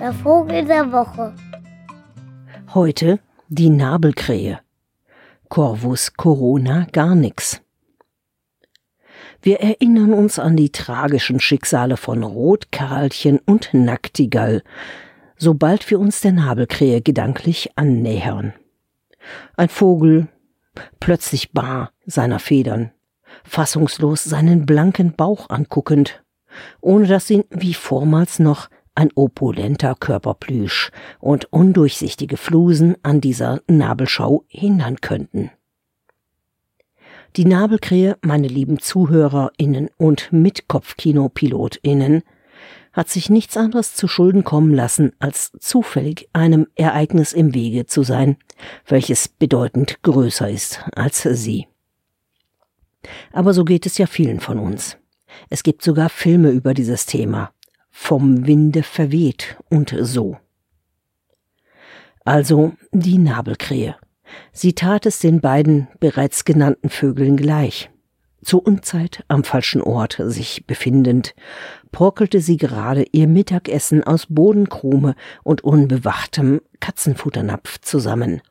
Der Vogel der Woche. Heute die Nabelkrähe. Corvus corona gar nix. Wir erinnern uns an die tragischen Schicksale von Rotkarlchen und Naktigall, sobald wir uns der Nabelkrähe gedanklich annähern. Ein Vogel, plötzlich bar seiner Federn, fassungslos seinen blanken Bauch anguckend, ohne dass ihn wie vormals noch ein opulenter Körperplüsch und undurchsichtige Flusen an dieser Nabelschau hindern könnten. Die Nabelkrähe, meine lieben ZuhörerInnen und Mitkopfkino-PilotInnen, hat sich nichts anderes zu Schulden kommen lassen, als zufällig einem Ereignis im Wege zu sein, welches bedeutend größer ist als sie. Aber so geht es ja vielen von uns. Es gibt sogar Filme über dieses Thema, vom Winde verweht und so. Also die Nabelkrähe. Sie tat es den beiden bereits genannten Vögeln gleich. Zur Unzeit am falschen Ort sich befindend, porkelte sie gerade ihr Mittagessen aus Bodenkrume und unbewachtem Katzenfutternapf zusammen,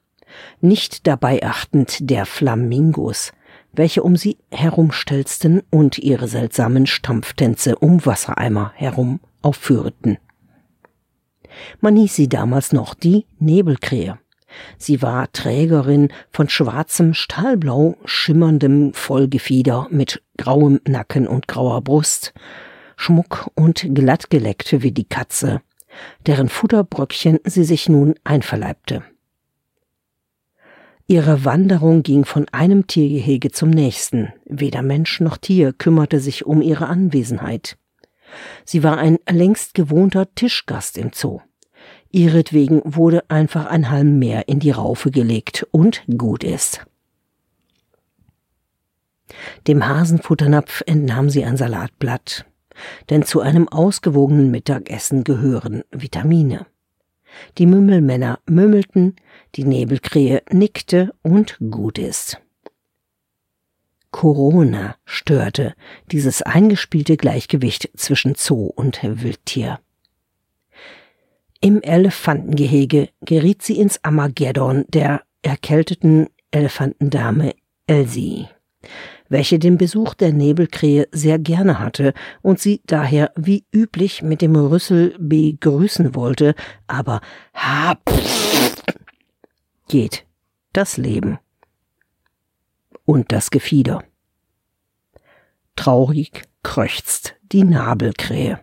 nicht dabei achtend der Flamingos, welche um sie herumstelzten und ihre seltsamen Stampftänze um Wassereimer herum aufführten. Man hieß sie damals noch die Nebelkrähe. Sie war Trägerin von schwarzem, stahlblau schimmerndem Vollgefieder mit grauem Nacken und grauer Brust, Schmuck und glattgeleckt wie die Katze, deren Futterbröckchen sie sich nun einverleibte. Ihre Wanderung ging von einem Tiergehege zum nächsten. Weder Mensch noch Tier kümmerte sich um ihre Anwesenheit. Sie war ein längst gewohnter Tischgast im Zoo. Ihretwegen wurde einfach ein Halm mehr in die Raufe gelegt und gut ist. Dem Hasenfutternapf entnahm sie ein Salatblatt, denn zu einem ausgewogenen Mittagessen gehören Vitamine. Die Mümmelmänner mümmelten, die Nebelkrähe nickte und gut ist. Corona störte dieses eingespielte Gleichgewicht zwischen Zoo und Wildtier. Im Elefantengehege geriet sie ins Armageddon der erkälteten Elefantendame Elsie, welche den Besuch der Nebelkrähe sehr gerne hatte und sie daher wie üblich mit dem Rüssel begrüßen wollte, aber ha geht das Leben und das Gefieder. Traurig kröchzt die Nabelkrähe.